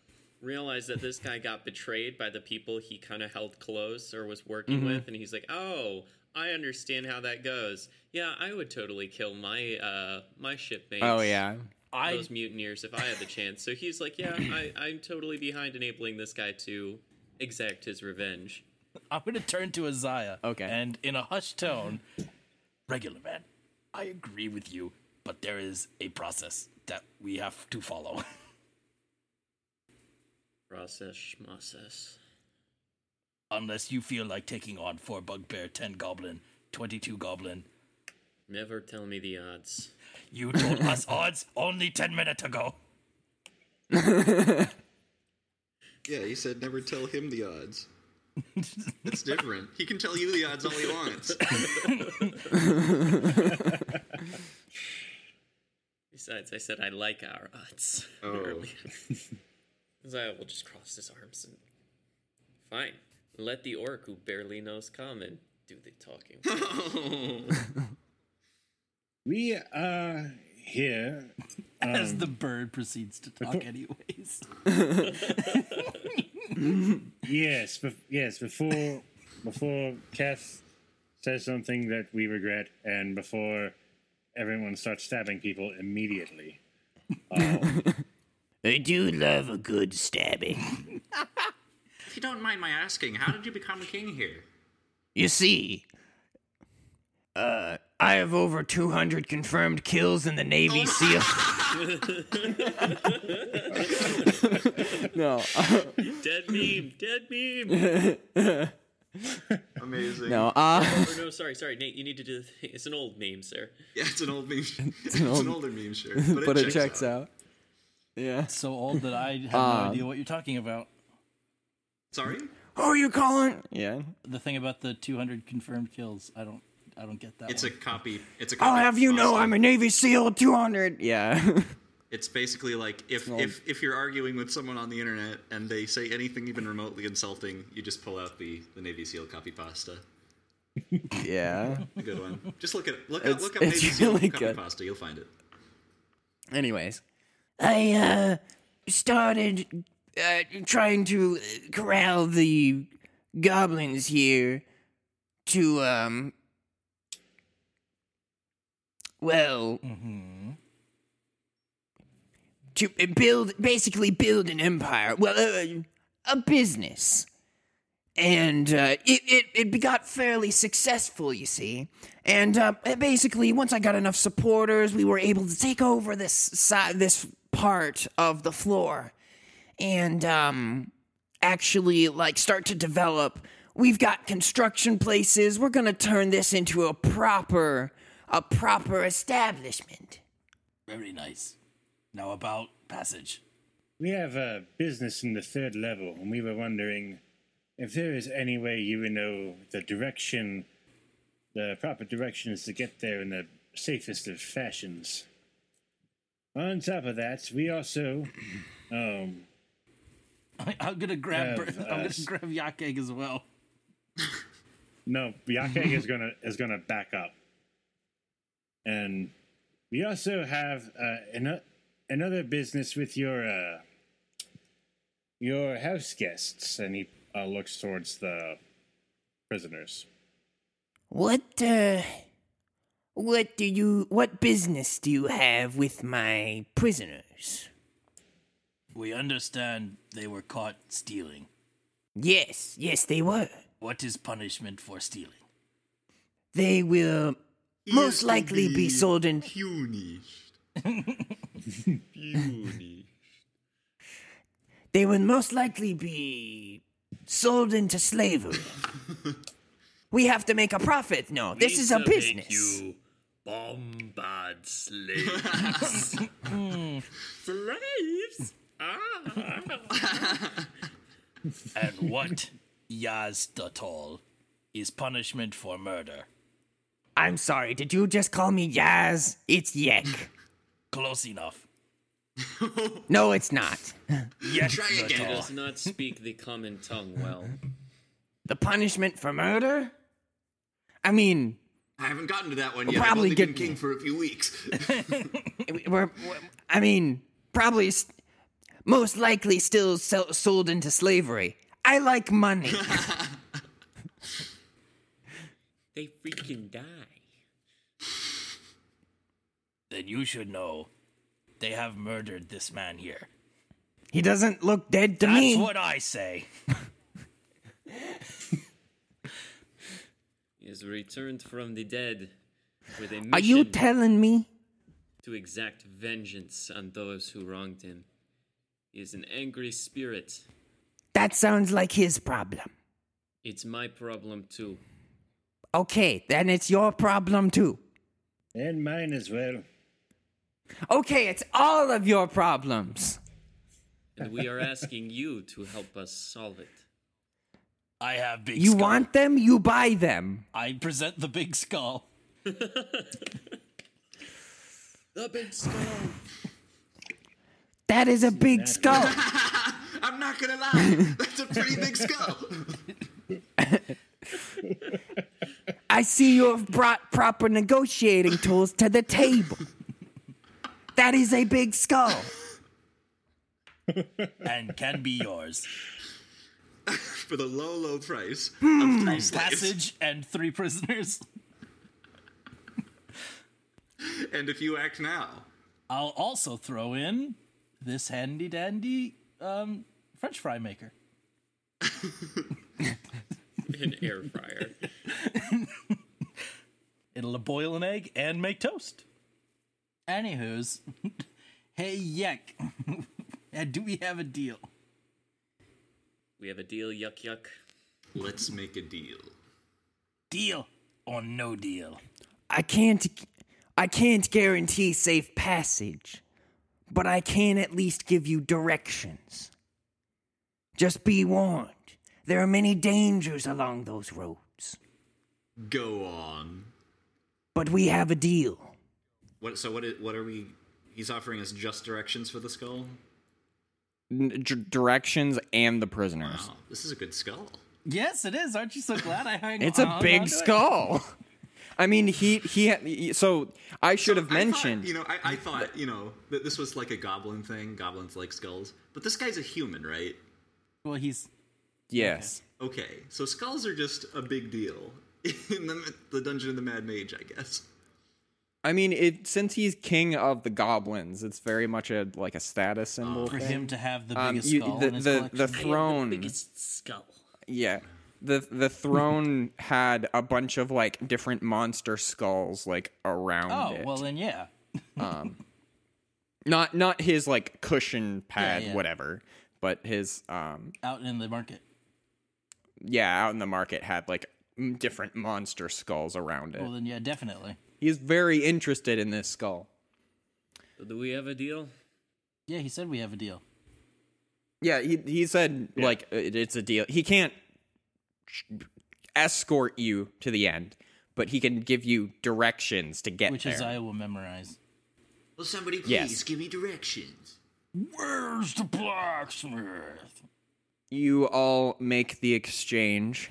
realized that this guy got betrayed by the people he kind of held close or was working with, and he's like, "Oh, I understand how that goes. Yeah, I would totally kill my uh my shipmates. oh yeah I those mutineers if I had the chance." So he's like, "Yeah, I, I'm totally behind enabling this guy to exact his revenge." I'm gonna turn to Isaiah. Okay. And in a hushed tone, Regular man, I agree with you, but there is a process that we have to follow. Process, schmocess. Unless you feel like taking on 4 bugbear, 10 goblin, 22 goblin. Never tell me the odds. You told us odds only 10 minutes ago. Yeah, he said never tell him the odds. It's different. He can tell you the odds all he wants. Besides, I said I like our odds Oh. earlier. Isaiah will just cross his arms and Fine. Let the orc who barely knows common do the talking. We are here. As um, the bird proceeds to talk, anyways. Yes, bef- yes. Before before Keth says something that we regret, and before everyone starts stabbing people immediately. I do love a good stabbing. If you don't mind my asking, how did you become a king here? You see, uh, I have over 200 confirmed kills in the Navy SEAL. No, dead meme, dead meme. Amazing. no. Uh, or no, sorry, sorry, Nate. You need to do. The thing. It's an old meme, sir. Yeah, it's an old meme. It's an, old- older meme, sure. But, but it checks out. Yeah. So old that I have Um, no idea what you're talking about. Sorry? Who are you calling? Yeah. The thing about the 200 confirmed kills, I don't, I don't get that. It's one. a copy. It's a copy. I'll have you know pasta. I'm a Navy SEAL 200. Yeah. It's basically like if, old- if if you're arguing with someone on the internet and they say anything even remotely insulting, you just pull out the, the Navy SEAL copy pasta. yeah. A good one. Just look at look It's- up look up it's Navy SEAL really copy good. pasta. You'll find it. Anyways. I uh started uh, trying to corral the goblins here to um well to build basically build an empire well uh, a business and uh, it, it, it got fairly successful, you see. And uh, basically, once I got enough supporters, we were able to take over this side, this part of the floor, and um, actually like start to develop. We've got construction places. We're gonna turn this into a proper, a proper establishment. very nice. Now about passage. We have a business in the third level, and we were wondering if there is any way you would know the direction, the proper directions to get there in the safest of fashions. On top of that, we also, um, I, I'm gonna grab, Have, I'm uh, gonna s- grab Yakeg as well. no, Yakeg is gonna is gonna back up, and we also have uh, an, another business with your uh, your house guests, and he uh, looks towards the prisoners. What uh what do you what business do you have with my prisoners? We understand they were caught stealing. Yes, yes they were. What is punishment for stealing? They will most likely be sold in punished. they would most likely be sold into slavery. we have to make a profit. No, this is a Need to make business. You bombard slaves. slaves. Ah. And what, Yaz is punishment for murder? I'm sorry, did you just call me Yaz? It's Yek. Close enough. no, it's not. Yet Try again. He does not speak the common tongue well. The punishment for murder? I mean, I haven't gotten to that one yet. probably I've only been get- king for a few weeks. we're, we're I mean, probably s- most likely still sell, sold into slavery. I like money. They freaking die. Then you should know they have murdered this man here. he doesn't look dead to That's me. That's what I say. He has returned from the dead with a mission Are you telling me? to exact vengeance on those who wronged him. He is an angry spirit. That sounds like his problem. It's my problem too. Okay, then it's your problem too. And mine as well. Okay, it's all of your problems. And we are asking you to help us solve it. I have big You skull. want them, you buy them. I present the big skull. The big skull. That is a big skull. I'm not gonna lie. That's a pretty big skull. I see you have brought proper negotiating tools to the table. That is a big skull. and can be yours. For the low, low price Hmm. of three slaves. Passage and three prisoners. And if you act now, I'll also throw in this handy dandy um, French fry maker. An air fryer. It'll boil an egg and make toast. Anywho's, hey Yek, Uh, do we have a deal? We have a deal, yuck yuck. let's make a deal. Deal or no deal? I can't I can't guarantee safe passage, but I can at least give you directions. Just be warned. There are many dangers along those roads, Go on. but we have a deal. What? So what? What are we? He's offering us just directions for the skull. N- d- directions and the prisoners. Wow, this is a good skull. Yes, it is. Aren't you so glad I hung It's a hung big skull. I mean, he he. So I should have I thought, mentioned. you know, I, I thought, you know, that this was like a goblin thing. Goblins like skulls, but this guy's a human, right? Well, he's yes. Okay, so skulls are just a big deal in the, the Dungeon of the Mad Mage, I guess. I mean, it since he's king of the goblins, it's very much a like a status symbol. for thing. him to have the Um, biggest you- skull the the the throne. the biggest skull. Yeah. The the throne had a bunch of like different monster skulls like around it. oh, it. well then, yeah. um, not not his like cushion pad yeah. whatever, but his um Out in the market. yeah, out in the market had like different monster skulls around it. Well, then, yeah, definitely. He's very interested in this skull. So do we have a deal? Yeah, he said we have a deal. Yeah, he he said like it, it's a deal. He can't escort you to the end, but he can give you directions to get there. Which is I will memorize. Will somebody please Yes. give me directions? Where's the blacksmith? you all make the exchange,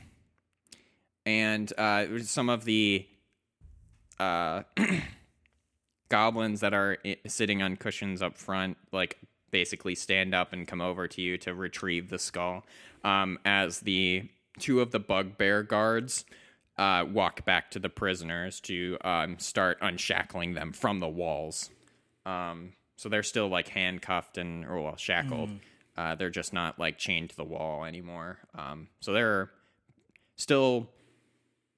and uh, some of the uh, goblins that are sitting on cushions up front, like basically stand up and come over to you to retrieve the skull. Um, as the two of the bugbear guards uh, walk back to the prisoners to um, start unshackling them from the walls. Um, so they're still like handcuffed and or well shackled. Uh, they're just not like chained to the wall anymore. Um, so they're still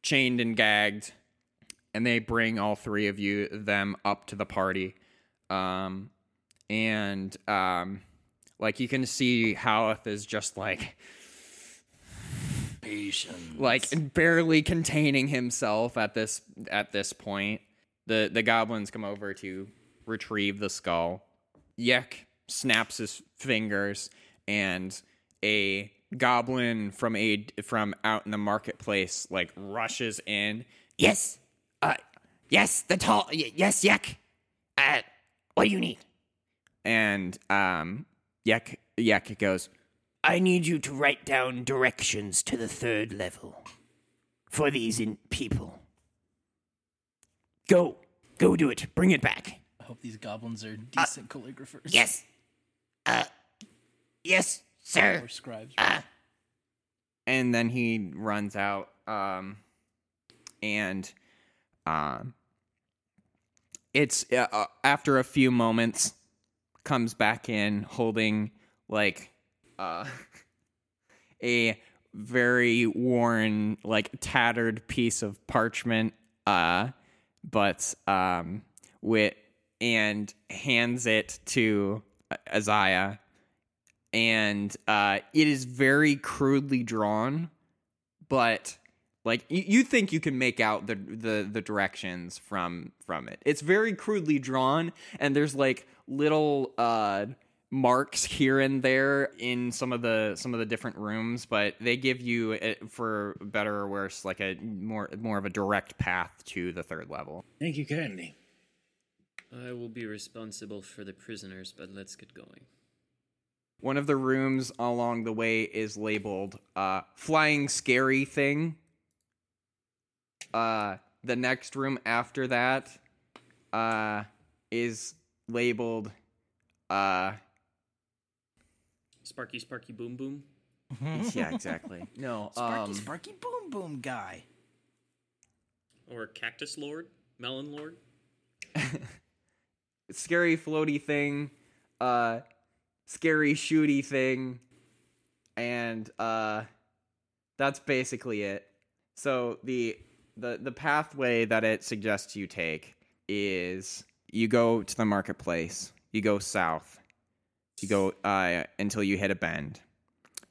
chained and gagged, and they bring all three of you them up to the party. Um, and um, like you can see, Haleth is just like Patience. like barely containing himself at this at this point. The the goblins come over to retrieve the skull. Yek snaps his fingers and a goblin from a from out in the marketplace like rushes in. Yes. Uh yes, the tall y- yes, Yak. Uh what do you need? And um Yek Yek goes, I need you to write down directions to the third level for these in- people. Go. Go do it. Bring it back. I hope these goblins are decent calligraphers. Yes. Uh Yes, sir. Or scribes. and then he runs out um and um it's uh, uh, after a few moments comes back in holding like uh a very worn like tattered piece of parchment uh but um with and hands it to Isaiah. And uh, it is very crudely drawn, but like you, you think you can make out the, the the directions from from it. It's very crudely drawn, and there's like little uh, marks here and there in some of the some of the different rooms, but they give you, uh, for better or worse, like a more more of a direct path to the third level. Thank you kindly. I will be responsible for the prisoners, but let's get going. one of the rooms along the way is labeled uh, "Flying Scary Thing." Uh, the next room after that uh, is labeled uh, Sparky, Sparky, Boom, Boom. yeah, exactly. No, Sparky, um, Sparky, Boom Boom guy. Or Cactus Lord? Melon Lord? scary floaty thing, uh, scary shooty thing, and uh, that's basically it. So the the the pathway that it suggests you take is you go to the marketplace, you go south, you go uh, until you hit a bend,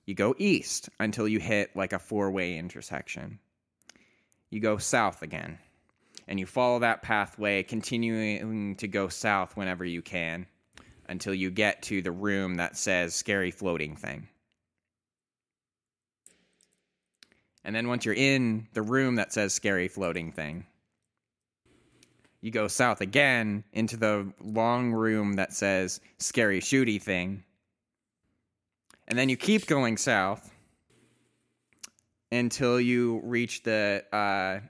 you go east until you hit like a four way intersection, you go south again and you follow that pathway, continuing to go south whenever you can until you get to the room that says scary floating thing. And then once you're in the room that says scary floating thing, you go south again into the long room that says scary shooty thing. And then you keep going south until you reach the uh,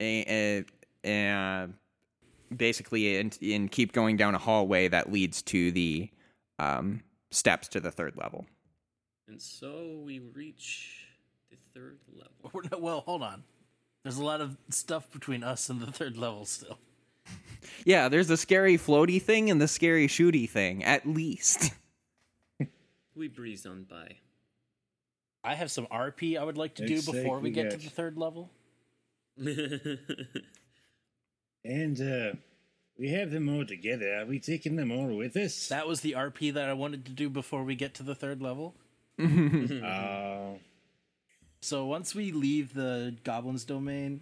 a, a, a basically and keep going down a hallway that leads to the um, steps to the third level. And so we reach the third level. Not- Well, hold on. There's a lot of stuff between us and the third level still. Yeah, there's the scary floaty thing and the scary shooty thing, at least. We breeze on by. I have some RP I would like to do Looks before we we get to the third level. And uh, we have them all together. Are we taking them all with us? That was the RP that I wanted to do before we get to the third level. Oh, So once we leave the goblins domain,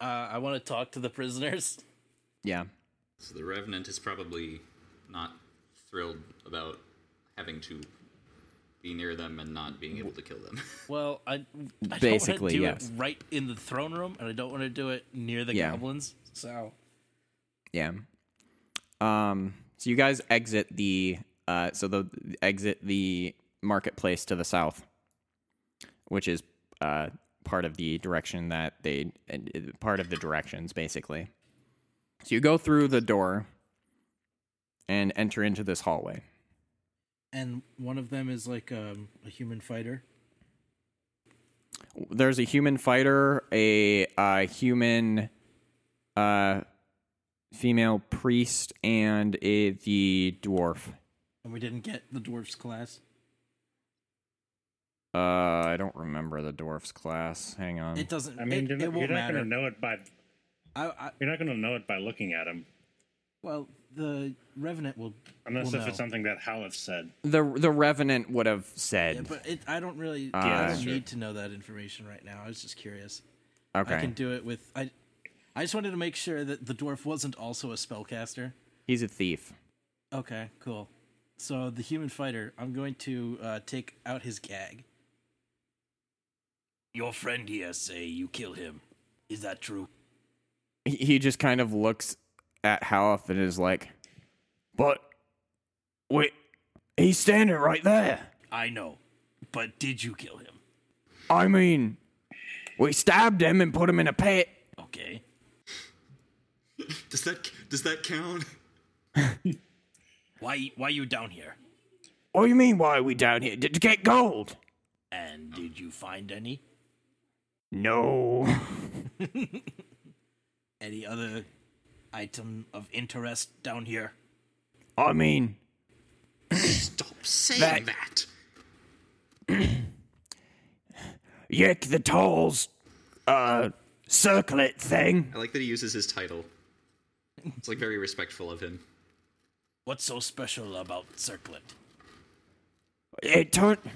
uh, I want to talk to the prisoners. yeah. So the Revenant is probably not thrilled about having to be near them and not being able to kill them. Well, I, I Basically, don't want to yes. it right in the throne room, and I don't want to do it near the Yeah. goblins. So Yeah. Um. So you guys exit the uh. So the exit the marketplace to the south, which is uh part of the direction that they uh, part of the directions basically. So you go through the door and enter into this hallway. and one of them is like um, a human fighter. There's a human fighter, a uh, human uh female priest, and a the dwarf. And we didn't get the dwarf's class. Uh, I don't remember the dwarf's class. Hang on. It doesn't. I mean, it, you're it not, won't you're not going to know it by I, I, you're not going to know it by looking at them, well, the revenant will. unless will if know. it's something that Halif said. the the revenant would have said. Yeah, but it, I don't really. Uh, I don't true. need to know that information right now. I was just curious. okay, I can do it with. I. I just wanted to make sure that the dwarf wasn't also a spellcaster. he's a thief. Okay, cool. So the human fighter, I'm going to uh, take out his gag. Your friend here say you kill him. Is that true? He, he just kind of looks at Halif and is like, "But wait, he's standing right there. I know. But did you kill him? I mean, we stabbed him and put him in a pit. Okay. does that does that count? Why why you down here? What do you mean? Why are we down here? Did you get gold? And did you find any? No. Any other item of interest down here? I mean, Stop saying That- that. Yick the Toll's uh circlet thing. I like that he uses his title. It's like very respectful of him. What's so special about Circlet? It turn uh,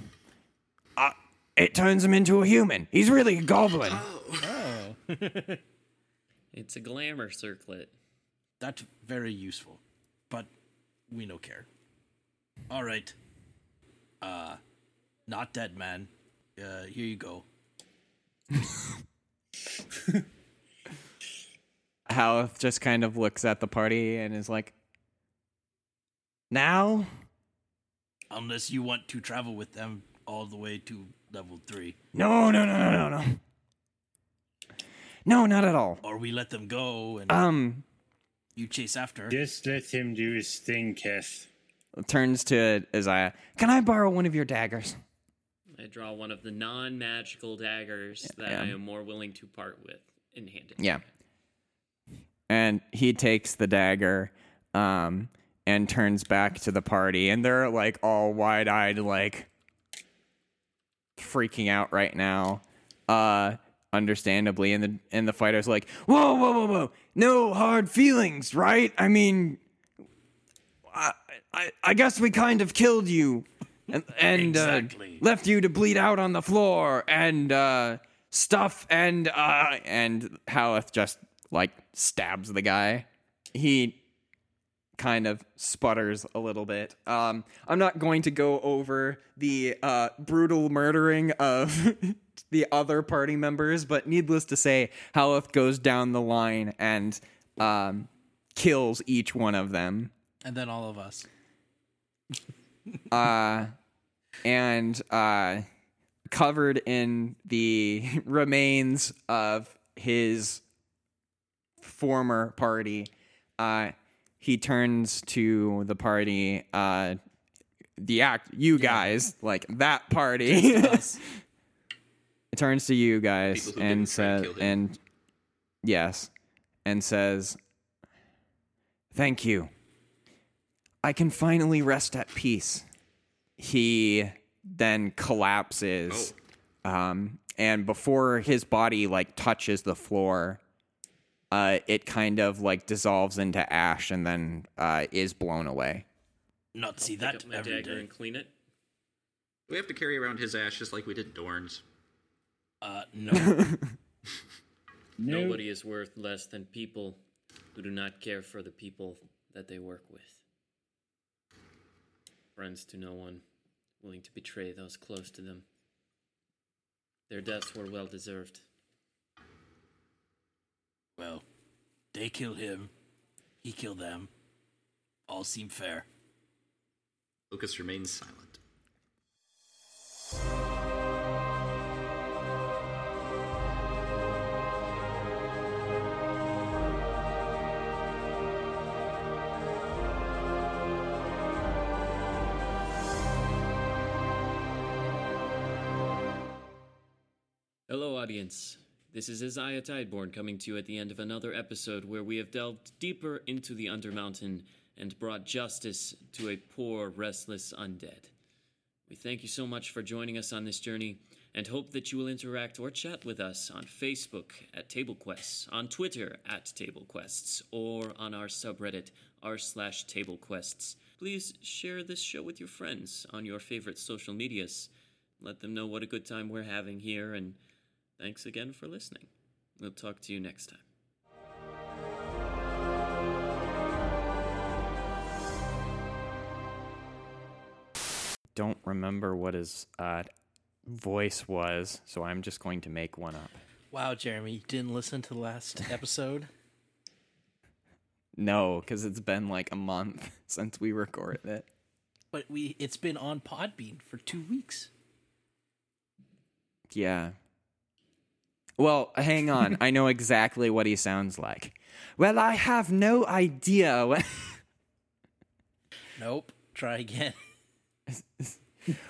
it turns him into a human. He's really a goblin. Oh, It's a glamour circlet. That's very useful, but we no care. All right. Uh, not dead man. Uh, here you go. Halith just kind of looks at the party and is like, "Now, Unless you want to travel with them all the way to level three. No, no, no, no, no, no. No, not at all. Or we let them go and Um, you chase after. Just let him do his thing, Keth. Turns to Isaiah. can I borrow one of your daggers? I draw one of the non-magical daggers that Yeah. I am more willing to part with and hand it. Yeah. and he takes the dagger um and turns back to the party and they're like all wide-eyed like freaking out right now uh understandably and the and the fighter's like whoa whoa whoa whoa no hard feelings right i mean i i, I guess we kind of killed you and, and Exactly. uh, left you to bleed out on the floor and uh stuff and uh and Haleth just like stabs the guy. He kind of sputters a little bit. Um I'm not going to go over the uh brutal murdering of the other party members, but needless to say, Haleth goes down the line and um kills each one of them. and then all of us. uh, and uh, covered in the remains of his former party, uh, he turns to the party, uh, the act, you guys, like that party. It turns to you guys People who and didn't try to says, kill him. and yes, and says, "Thank you. I can finally rest at peace." He then collapses, um, and before his body like touches the floor, uh, it kind of like dissolves into ash and then uh, is blown away. Not see that up my every dagger day. and clean it. We have to carry around his ash just like we did Dorn's. Uh, no. No, Nobody is worth less than people who do not care for the people that they work with. Friends to no one, willing to betray those close to them. Their deaths were well deserved. Well, they kill him. He kill them. All seem fair. Lucas remains silent. Hello, audience. This is Isaiah Tideborn coming to you at the end of another episode where we have delved deeper into the Undermountain and brought justice to a poor, restless undead. We thank you so much for joining us on this journey and hope that you will interact or chat with us on Facebook at TableQuests, on Twitter at TableQuests, or on our subreddit r slash Table Quests. Please share this show with your friends on your favorite social medias. Let them know what a good time we're having here, and thanks again for listening. We'll talk to you next time. Don't remember what his uh, voice was, so I'm just going to make one up. Wow, Jeremy, you didn't listen to the last episode? No, because it's been like a month since we recorded it. But we it's been on Podbean for two weeks. Yeah. Well, hang on. I know exactly what he sounds like. Well, I have no idea. What... Nope. Try again.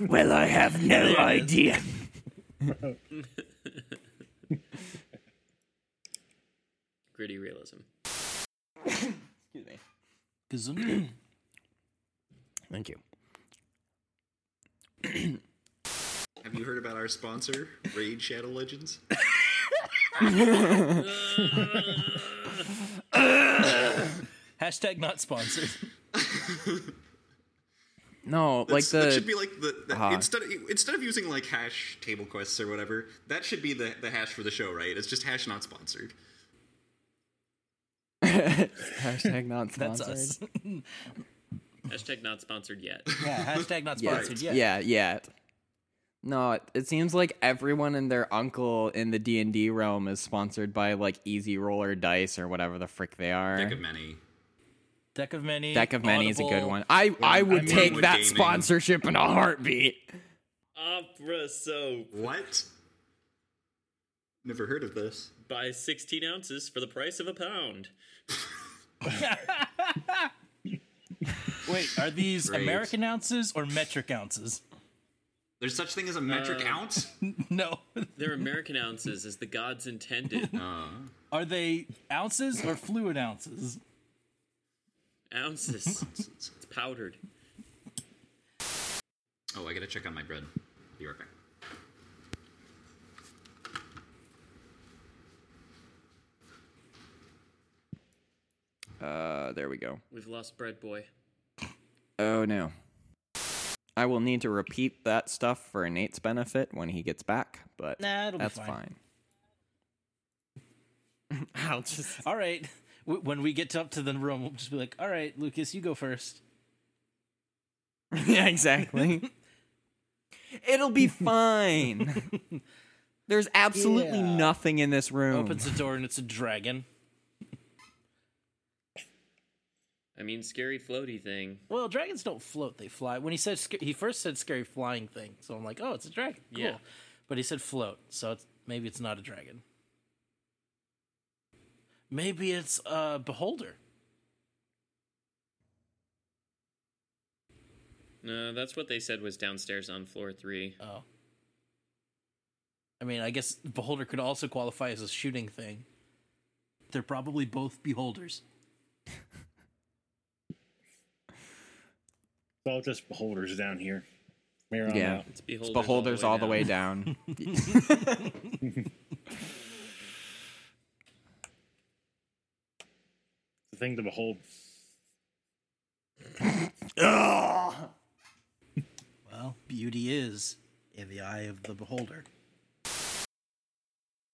Well, I have no idea. Gritty realism. Excuse me. Gesundheit. Thank you. Have you heard about our sponsor, Raid Shadow Legends? Hashtag not sponsored. No, like That's- that should be like the, the instead of, instead of using like hash table quests or whatever. That should be the, the hash for the show, right? It's just hash not sponsored. hashtag not That's sponsored. us. Hashtag not sponsored yet. yeah, hashtag not Yeah, sponsored. yet. yeah, yeah. No, it, it seems like everyone and their uncle in the D and D realm is sponsored by like Easy Roller Dice or whatever the frick they are. Think of many. Deck of Many. Deck of Many is a good one. I I would mean, take that gaming. sponsorship in a heartbeat. Opera soap. What? Never heard of this. Buy 16 ounces for the price of a pound. Wait, are these Great. American ounces or metric ounces? There's such thing as a metric Uh, ounce? No. They're American ounces as the gods intended. Uh, Are they ounces or fluid ounces? Ounces. it's powdered. oh, I gotta check on my bread. Be right back. Uh, there we go. We've lost bread boy. Oh no. I will need to repeat that stuff for Nate's benefit when he gets back, but Nah, it'll be that's fine. fine. I'll just All right. W- When we get up to the room, we'll just be like, all right, Lucas, you go first. Yeah, exactly. It'll be fine. There's absolutely Yeah. nothing in this room. Opens the door and it's a dragon. I mean, scary floaty thing. Well, dragons don't float; they fly. When he said sc- he first said scary flying thing, so I'm like, oh, it's a dragon. Cool. Yeah. But he said float, so it's maybe it's not a dragon. Maybe it's a beholder. No, that's what they said was downstairs on floor three. Oh. I mean, I guess beholder could also qualify as a shooting thing. They're probably both beholders. It's all just beholders down here. Here on Yeah. out. It's beholders, Beholders all the way down. down. The thing to behold. Well, beauty is in the eye of the beholder.